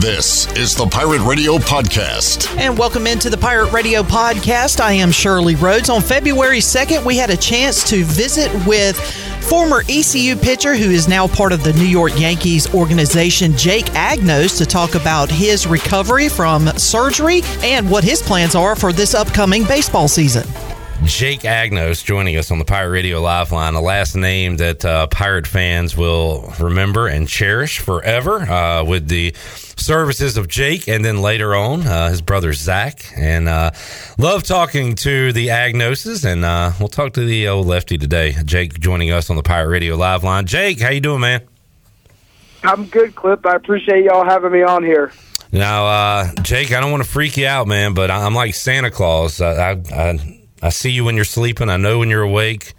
This is the Pirate Radio Podcast. And welcome into the Pirate Radio Podcast. I am Shirley Rhodes. On February 2nd, we had a chance to visit with former ECU pitcher who is now part of the New York Yankees organization, Jake Agnos, to talk about his recovery from surgery and what his plans are for this upcoming baseball season. Jake Agnos joining us on the Pirate Radio Live line, a last name that uh, Pirate fans will remember and cherish forever uh, with the services of Jake and then later on uh, his brother Zach. And uh, love talking to the Agnoses, and uh, we'll talk to the old lefty today. Jake joining us on the Pirate Radio Live line. Jake, how you doing, man? I'm good, Clip. I appreciate y'all having me on here. Now, uh, Jake, I don't want to freak you out, man, but I'm like Santa Claus. I, I, I I see you when you're sleeping. I know when you're awake.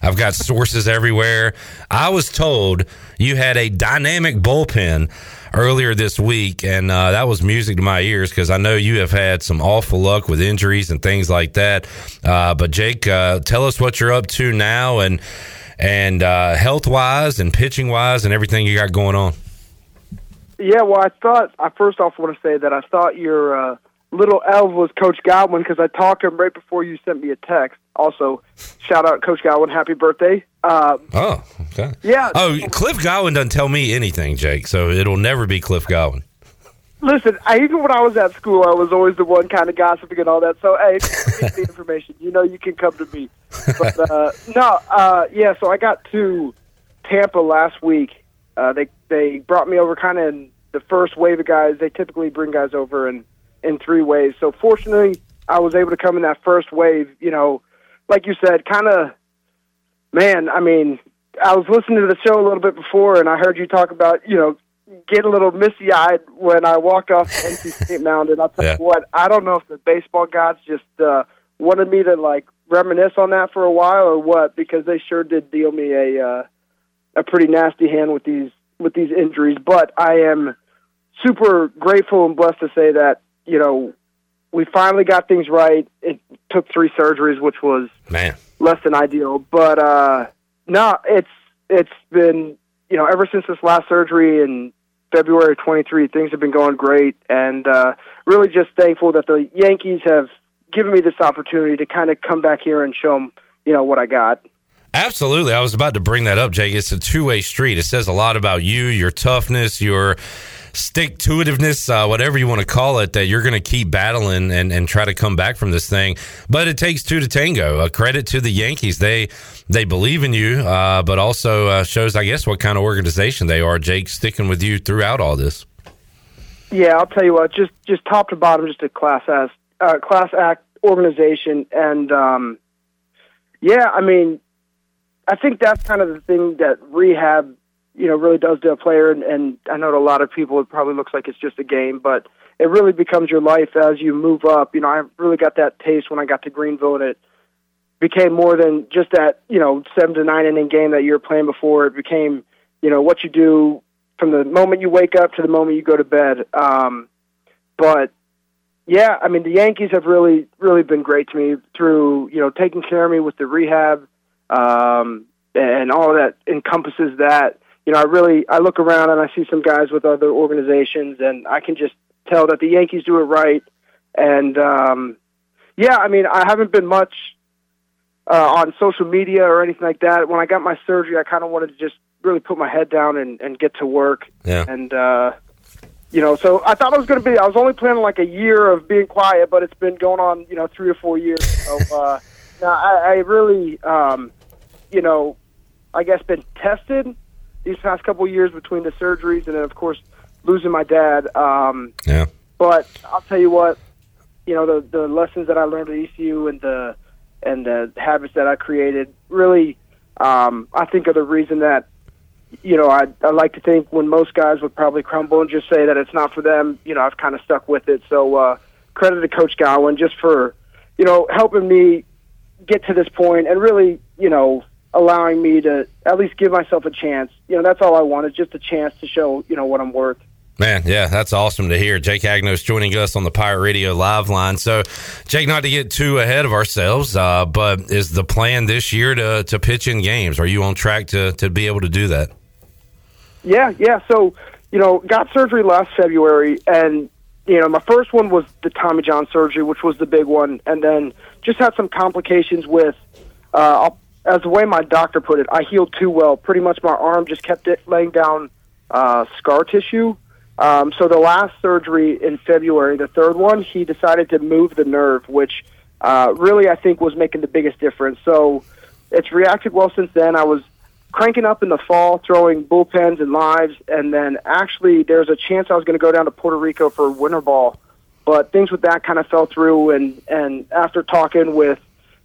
I've got sources everywhere. I was told you had a dynamic bullpen earlier this week, and uh, that was music to my ears because I know you have had some awful luck with injuries and things like that. Uh, but Jake, uh, tell us what you're up to now, and and uh, health wise and pitching wise, and everything you got going on. Yeah, well, I thought I first off want to say that I thought your uh, little elf was Coach Godwin because I talked to him right before you sent me a text. Also, shout out Coach Godwin, happy birthday. Um, oh, okay. Yeah. Oh, Cliff Godwin doesn't tell me anything, Jake, so it'll never be Cliff Godwin. Listen, I, even when I was at school, I was always the one kind of gossiping and all that. So, hey, the information. You know, you can come to me. But uh, no, uh, yeah. So I got to Tampa last week. Uh, they they brought me over kind of in the first wave of guys. They typically bring guys over and in three ways. So fortunately, I was able to come in that first wave. You know, like you said, kind of, man. I mean, I was listening to the show a little bit before, and I heard you talk about you know get a little misty eyed when I walked off the NC State mound. And I'll tell yeah. you what, I don't know if the baseball gods just uh, wanted me to like reminisce on that for a while or what, because they sure did deal me a uh, a pretty nasty hand with these with these injuries. But I am super grateful and blessed to say that you know, we finally got things right. It took three surgeries, which was man less than ideal, but uh, no, it's it's been you know ever since this last surgery in February of 23, things have been going great, and uh, really just thankful that the Yankees have given me this opportunity to kind of come back here and show them you know what I got. Absolutely. I was about to bring that up, Jake. It's a two way street. It says a lot about you, your toughness, your stick to itiveness, uh, whatever you want to call it, that you're going to keep battling and, and try to come back from this thing. But it takes two to tango. A credit to the Yankees. They they believe in you, uh, but also uh, shows, I guess, what kind of organization they are. Jake sticking with you throughout all this. Yeah, I'll tell you what. Just just top to bottom, just a class act, uh, class act organization, and um, yeah, I mean, I think that's kind of the thing that rehab you know, really does to a player. And, and I know to a lot of people, it probably looks like it's just a game, but it really becomes your life as you move up. You know, I really got that taste when I got to Greenville, and it became more than just that, you know, seven to nine inning game that you were playing before. It became, you know, what you do from the moment you wake up to the moment you go to bed. Um, but yeah, I mean, the Yankees have really, really been great to me through, you know, taking care of me with the rehab, um, and all that encompasses that you know, I really I look around and I see some guys with other organizations, and I can just tell that the Yankees do it right. And um, yeah, I mean, I haven't been much uh, on social media or anything like that. When I got my surgery, I kind of wanted to just really put my head down and, and get to work. Yeah. And uh, you know, so I thought I was going to be. I was only planning like a year of being quiet, but it's been going on, you know, three or four years. So uh, now I, I really, um, you know, I guess been tested these past couple of years between the surgeries and then of course losing my dad. Um, yeah. But I'll tell you what, you know the the lessons that I learned at ECU and the and the habits that I created really, um, I think are the reason that you know I I like to think when most guys would probably crumble and just say that it's not for them. You know I've kind of stuck with it. So uh, credit to Coach Godwin just for you know helping me get to this point and really you know allowing me to at least give myself a chance. You know, that's all I want is just a chance to show, you know, what I'm worth. Man, yeah, that's awesome to hear. Jake Agnos joining us on the Pirate Radio live line. So, Jake, not to get too ahead of ourselves, uh, but is the plan this year to, to pitch in games? Are you on track to, to be able to do that? Yeah, yeah. So, you know, got surgery last February, and you know, my first one was the Tommy John surgery, which was the big one, and then just had some complications with. Uh, as the way my doctor put it, I healed too well. Pretty much, my arm just kept it laying down uh, scar tissue. Um, so the last surgery in February, the third one, he decided to move the nerve, which uh, really I think was making the biggest difference. So it's reacted well since then. I was cranking up in the fall, throwing bullpens and lives, and then actually there's a chance I was going to go down to Puerto Rico for winter ball, but things with that kind of fell through. And and after talking with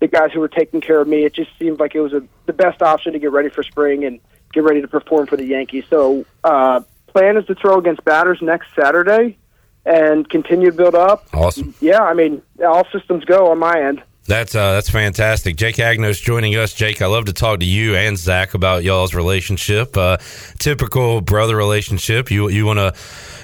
the guys who were taking care of me, it just seemed like it was a, the best option to get ready for spring and get ready to perform for the Yankees. So uh, plan is to throw against batters next Saturday and continue to build up. Awesome. Yeah, I mean all systems go on my end. That's uh, that's fantastic. Jake Agnos joining us. Jake, I love to talk to you and Zach about y'all's relationship. Uh, typical brother relationship. You you want to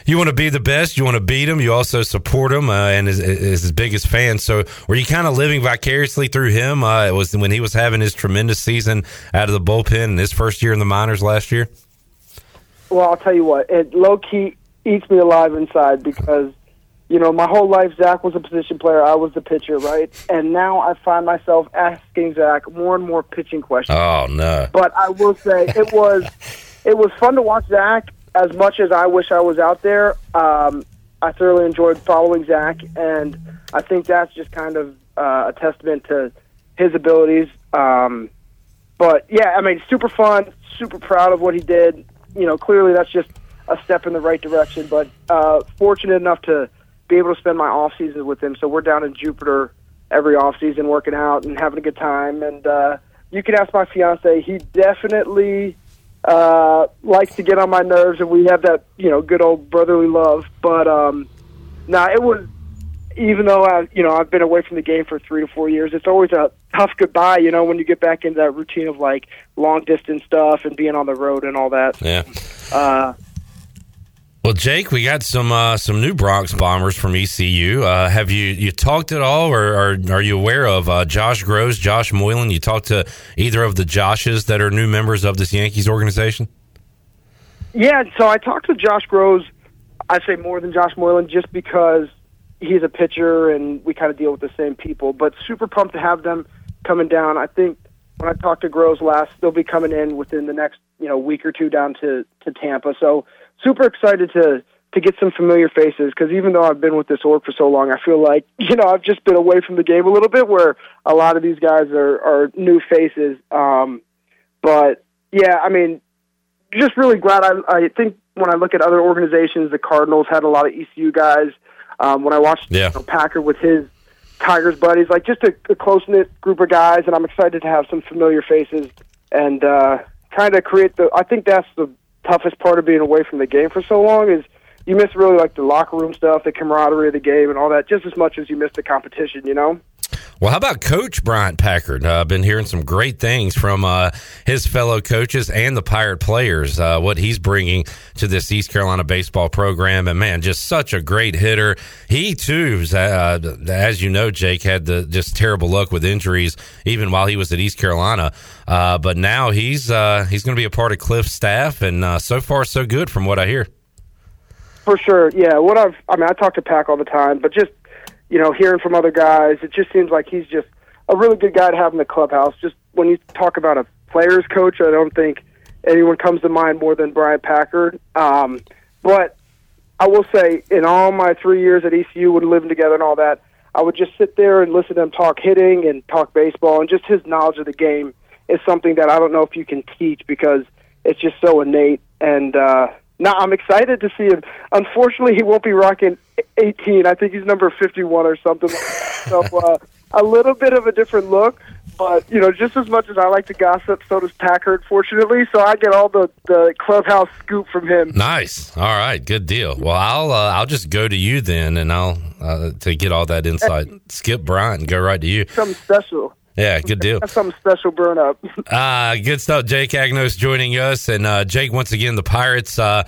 you want to be the best. You want to beat him. You also support him uh, and is, is, his biggest fan. So were you kind of living vicariously through him? Uh, it was when he was having his tremendous season out of the bullpen his first year in the minors last year. Well, I'll tell you what. It low key eats me alive inside because you know, my whole life, Zach was a position player. I was the pitcher, right? And now I find myself asking Zach more and more pitching questions. Oh no! But I will say it was it was fun to watch Zach. As much as I wish I was out there, um, I thoroughly enjoyed following Zach, and I think that's just kind of uh, a testament to his abilities. Um, but yeah, I mean, super fun, super proud of what he did. You know, clearly that's just a step in the right direction. But uh, fortunate enough to be able to spend my off season with him. So we're down in Jupiter every off season working out and having a good time. And uh, you can ask my fiance; he definitely uh, likes to get on my nerves, and we have that you know good old brotherly love. But um, now nah, it was even though I you know I've been away from the game for three to four years, it's always a tough goodbye. You know when you get back into that routine of like long distance stuff and being on the road and all that. Yeah. Uh, well, Jake, we got some uh, some new Bronx bombers from ECU. Uh, have you you talked at all, or, or are you aware of uh, Josh Grosz, Josh Moylan? You talked to either of the Joshes that are new members of this Yankees organization? Yeah, so I talked to Josh Grosz. I say more than Josh Moylan, just because he's a pitcher and we kind of deal with the same people. But super pumped to have them coming down. I think when I talked to Grosz last, they'll be coming in within the next you know week or two down to to Tampa. So super excited to to get some familiar faces because even though I've been with this org for so long, I feel like you know I've just been away from the game a little bit. Where a lot of these guys are are new faces. Um, but yeah, I mean, just really glad. I I think when I look at other organizations, the Cardinals had a lot of ECU guys. Um, when I watched yeah. you know, Packer with his Tigers buddies, like just a, a close knit group of guys, and I'm excited to have some familiar faces and uh, kind of create the. I think that's the toughest part of being away from the game for so long is you miss really like the locker room stuff, the camaraderie of the game, and all that, just as much as you miss the competition. You know. Well, how about Coach Bryant Packard? Uh, I've been hearing some great things from uh, his fellow coaches and the Pirate players. Uh, what he's bringing to this East Carolina baseball program, and man, just such a great hitter. He too, uh, as you know, Jake had the just terrible luck with injuries, even while he was at East Carolina. Uh, but now he's uh, he's going to be a part of Cliff's staff, and so far so good from what I hear. For sure, yeah. What I've, I mean, I talk to Pack all the time, but just you know, hearing from other guys, it just seems like he's just a really good guy to have in the clubhouse. Just when you talk about a player's coach, I don't think anyone comes to mind more than Bryant Packard. Um, but I will say, in all my three years at ECU, when living together and all that, I would just sit there and listen to him talk hitting and talk baseball, and just his knowledge of the game is something that I don't know if you can teach because it's just so innate. And uh, now I'm excited to see him. Unfortunately, he won't be rocking 18. I think he's number 51 or something. so uh, a little bit of a different look, but you know, just as much as I like to gossip, so does Packard. Fortunately, so I get all the the clubhouse scoop from him. Nice. All right, good deal. Well, I'll uh, I'll just go to you then, and I'll uh, to get all that insight. Skip Bryant and go right to you. Something special. Yeah, good deal. That's something special burn up. uh, good stuff. Jake Agnos joining us. And uh, Jake, once again, the Pirates, uh,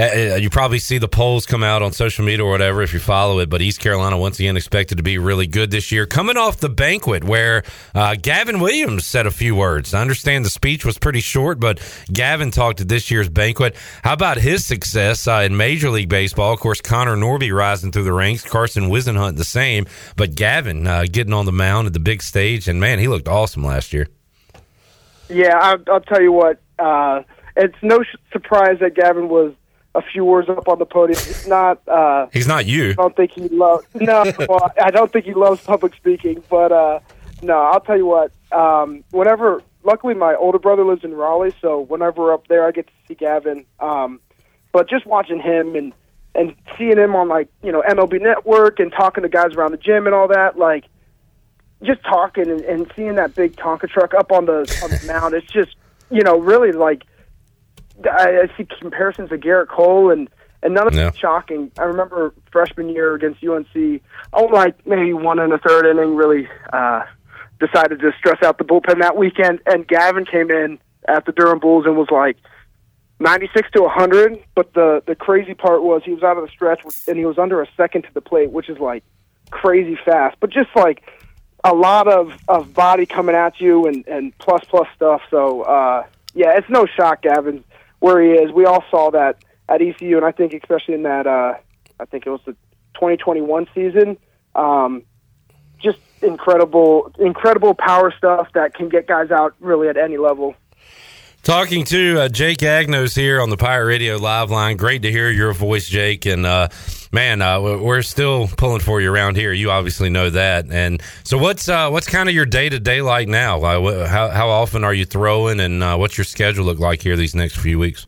you probably see the polls come out on social media or whatever if you follow it. But East Carolina, once again, expected to be really good this year. Coming off the banquet where uh, Gavin Williams said a few words. I understand the speech was pretty short, but Gavin talked at this year's banquet. How about his success uh, in Major League Baseball? Of course, Connor Norby rising through the ranks, Carson Whisenhunt the same. But Gavin uh, getting on the mound at the big stage. And man, he looked awesome last year. Yeah, I, I'll tell you what. Uh, it's no surprise that Gavin was a few words up on the podium. He's not. Uh, He's not you. I don't think he loves. No, well, I don't think he loves public speaking. But uh, no, I'll tell you what. Um, whenever, luckily, my older brother lives in Raleigh, so whenever we're up there, I get to see Gavin. Um, but just watching him and and seeing him on like you know MLB Network and talking to guys around the gym and all that, like just talking and, and seeing that big Tonka truck up on the on the mound, it's just you know really like I, I see comparisons to Gerrit Cole and and none of Yeah. it's shocking. I remember freshman year against UNC, oh like maybe one in the third inning really uh, decided to stress out the bullpen that weekend, and Gavin came in at the Durham Bulls and was like. 96 to 100, but the the crazy part was he was out of the stretch and he was under a second to the plate, which is like crazy fast. But just like a lot of of body coming at you and and plus plus stuff. So uh, yeah, it's no shock, Gavin, where he is. We all saw that at ECU, and I think especially in that uh, I think it was the 2021 season. Um, just incredible, incredible power stuff that can get guys out really at any level. Talking to uh, Jake Agnos here on the Pirate Radio Live Line. Great to hear your voice, Jake. And uh, man, uh, we're still pulling for you around here. You obviously know that. And so, what's uh, what's kind of your day to day like now? How how often are you throwing, and uh, what's your schedule look like here these next few weeks?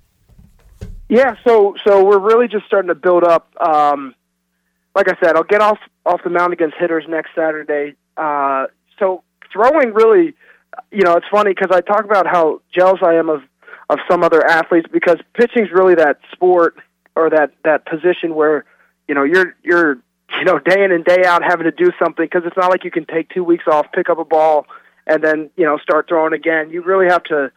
Yeah, so so we're really just starting to build up. Um, like I said, I'll get off off the mound against hitters next Saturday. Uh, so throwing really, you know, it's funny because I talk about how jealous I am of of some other athletes because pitching's really that sport or that that position where you know you're you're you know day in and day out having to do something because it's not like you can take two weeks off, pick up a ball, and then you know start throwing again. You really have to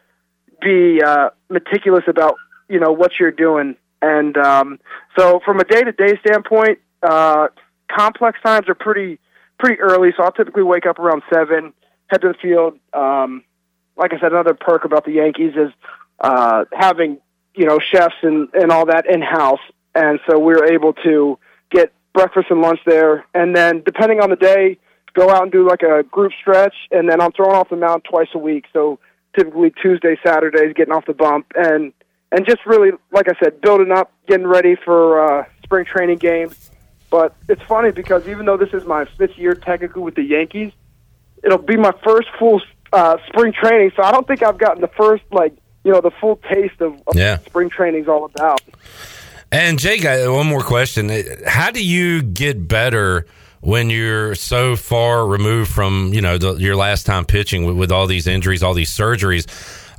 be uh, meticulous about you know what you're doing. And um, so, from a day-to-day standpoint, uh, complex times are pretty pretty early. So I'll typically wake up around seven, head to the field. Um, like I said, another perk about the Yankees is uh, having you know chefs and and all that in house, and so we were able to get breakfast and lunch there, and then depending on the day, go out and do like a group stretch, and then I'm throwing off the mound twice a week. So typically Tuesday, Saturdays, getting off the bump, and and just really, like I said, building up, getting ready for uh, spring training games. But it's funny because even though this is my fifth year technically with the Yankees, it'll be my first full uh, spring training. So I don't think I've gotten the first like you know the full taste of, of Yeah. what spring training's all about. And Jake, one more question: How do you get better when you're so far removed from you know the, your last time pitching with, with all these injuries, all these surgeries?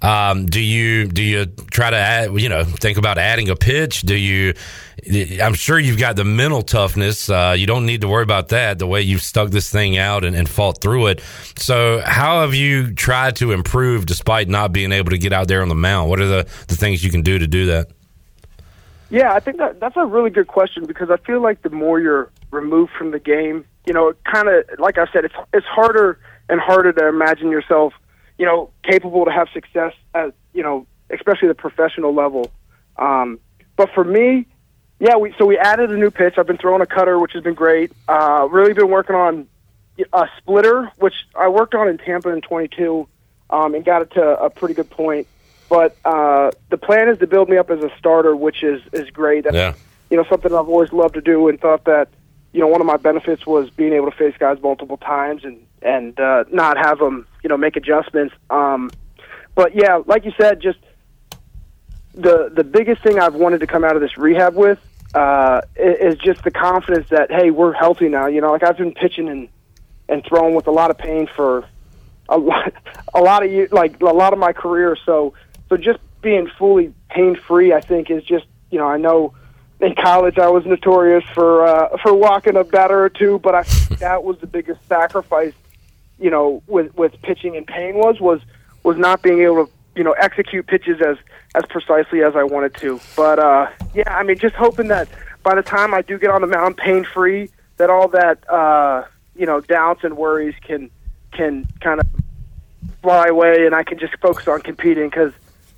Um, do you do you try to add, you know think about adding a pitch? Do you? I'm sure you've got the mental toughness. Uh, you don't need to worry about that. The way you've stuck this thing out and, and fought through it. So, how have you tried to improve despite not being able to get out there on the mound? What are the, the things you can do to do that? Yeah, I think that that's a really good question because I feel like the more you're removed from the game, you know, it kind of like I said, it's it's harder and harder to imagine yourself, you know, capable to have success at you know, especially the professional level. Um, but for me, yeah, we so we added a new pitch. I've been throwing a cutter, which has been great. Uh, really been working on a splitter, which I worked on in Tampa in 22, um, and got it to a pretty good point. But uh, the plan is to build me up as a starter, which is is great. That's, Yeah. you know, something I've always loved to do, and thought that you know one of my benefits was being able to face guys multiple times and and uh, not have them you know make adjustments. Um, but yeah, like you said, just the the biggest thing I've wanted to come out of this rehab with uh, is just the confidence that hey, we're healthy now. You know, like I've been pitching and and throwing with a lot of pain for a lot a lot of years, like a lot of my career. So so just being fully pain free, I think, is just you know I know. In college, I was notorious for uh, for walking a batter or two, but I think that was the biggest sacrifice you know, with with pitching and pain was was was not being able to you know execute pitches as as precisely as I wanted to. But uh, yeah, I mean, just hoping that by the time I do get on the mound pain free, that all that uh, you know doubts and worries can can kind of fly away, and I can just focus on competing because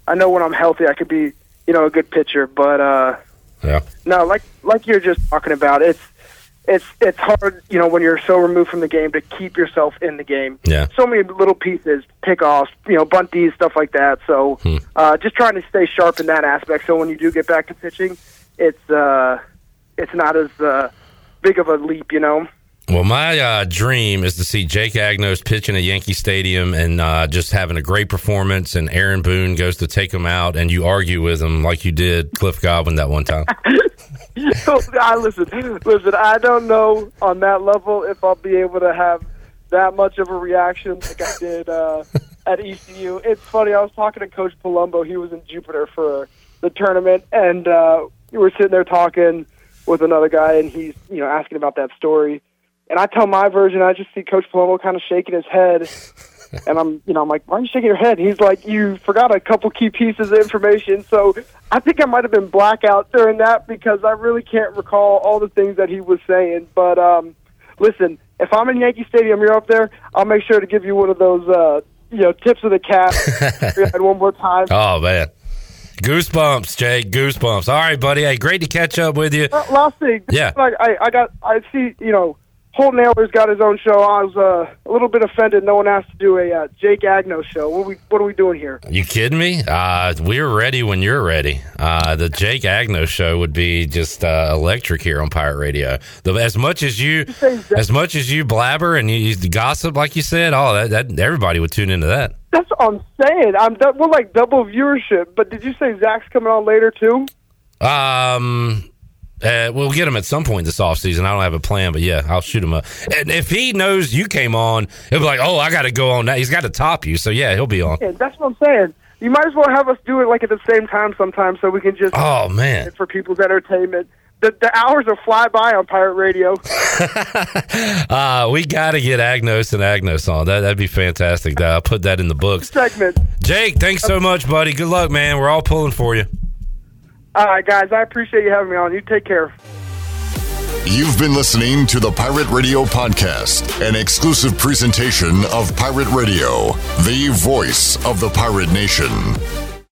I know when I'm healthy, I could be you know a good pitcher. But uh, Yeah. no, like like you're just talking about, it's it's it's hard, you know, when you're so removed from the game to keep yourself in the game. Yeah. So many little pieces, pickoffs, you know, bunties, stuff like that. So Hmm. uh, just trying to stay sharp in that aspect. So when you do get back to pitching, it's uh, it's not as uh, big of a leap, you know. Well, my uh, dream is to see Jake Agnos pitch in a Yankee Stadium and uh, just having a great performance, and Aaron Boone goes to take him out, and you argue with him like you did Cliff Godwin that one time. I listen, listen. I don't know on that level if I'll be able to have that much of a reaction like I did uh, at ECU. It's funny. I was talking to Coach Palumbo. He was in Jupiter for the tournament, and uh, we were sitting there talking with another guy, and he's you know asking about that story. And I tell my version. I just see Coach Palumbo kind of shaking his head. And I'm, you know, I'm like, why are you shaking your head? He's like, you forgot a couple key pieces of information. So I think I might have been blackout during that because I really can't recall all the things that he was saying. But um, listen, if I'm in Yankee Stadium, you're up there. I'll make sure to give you one of those, uh, you know, tips of the cap one more time. Oh man, goosebumps, Jake, goosebumps. All right, buddy. Hey, great to catch up with you. Uh, last thing, Yeah. I, I got, I see, you know, Holt Naylor's got his own show. I was uh, a little bit offended. No one asked to do a uh, Jake Agno show. What are we, what are we doing here? You kidding me? Uh, we're ready when you're ready. Uh, the Jake Agno show would be just uh, electric here on Pirate Radio. The, as much as you, as much as you blabber and you, you gossip, like you said, oh, that, that everybody would tune into that. That's what I'm saying. I'm we're like double viewership. But did you say Zach's coming on later too? Um, uh, we'll get him at some point this offseason. I don't have a plan, but yeah, I'll shoot him up. And if he knows you came on, he'll be like, "Oh, I got to go on that." He's got to top you, so yeah, he'll be on. Yeah, that's what I'm saying. You might as well have us do it like at the same time sometimes so we can just Oh man, for people's entertainment. The the hours will fly by on pirate radio. uh, we got to get Agnos and Agnos on. That that'd be fantastic. I'll put that in the books. Segment. Jake, thanks so much, buddy. Good luck, man. We're all pulling for you. All right, guys. I appreciate you having me on. You take care. You've been listening to the Pirate Radio Podcast, an exclusive presentation of Pirate Radio, the voice of the pirate nation.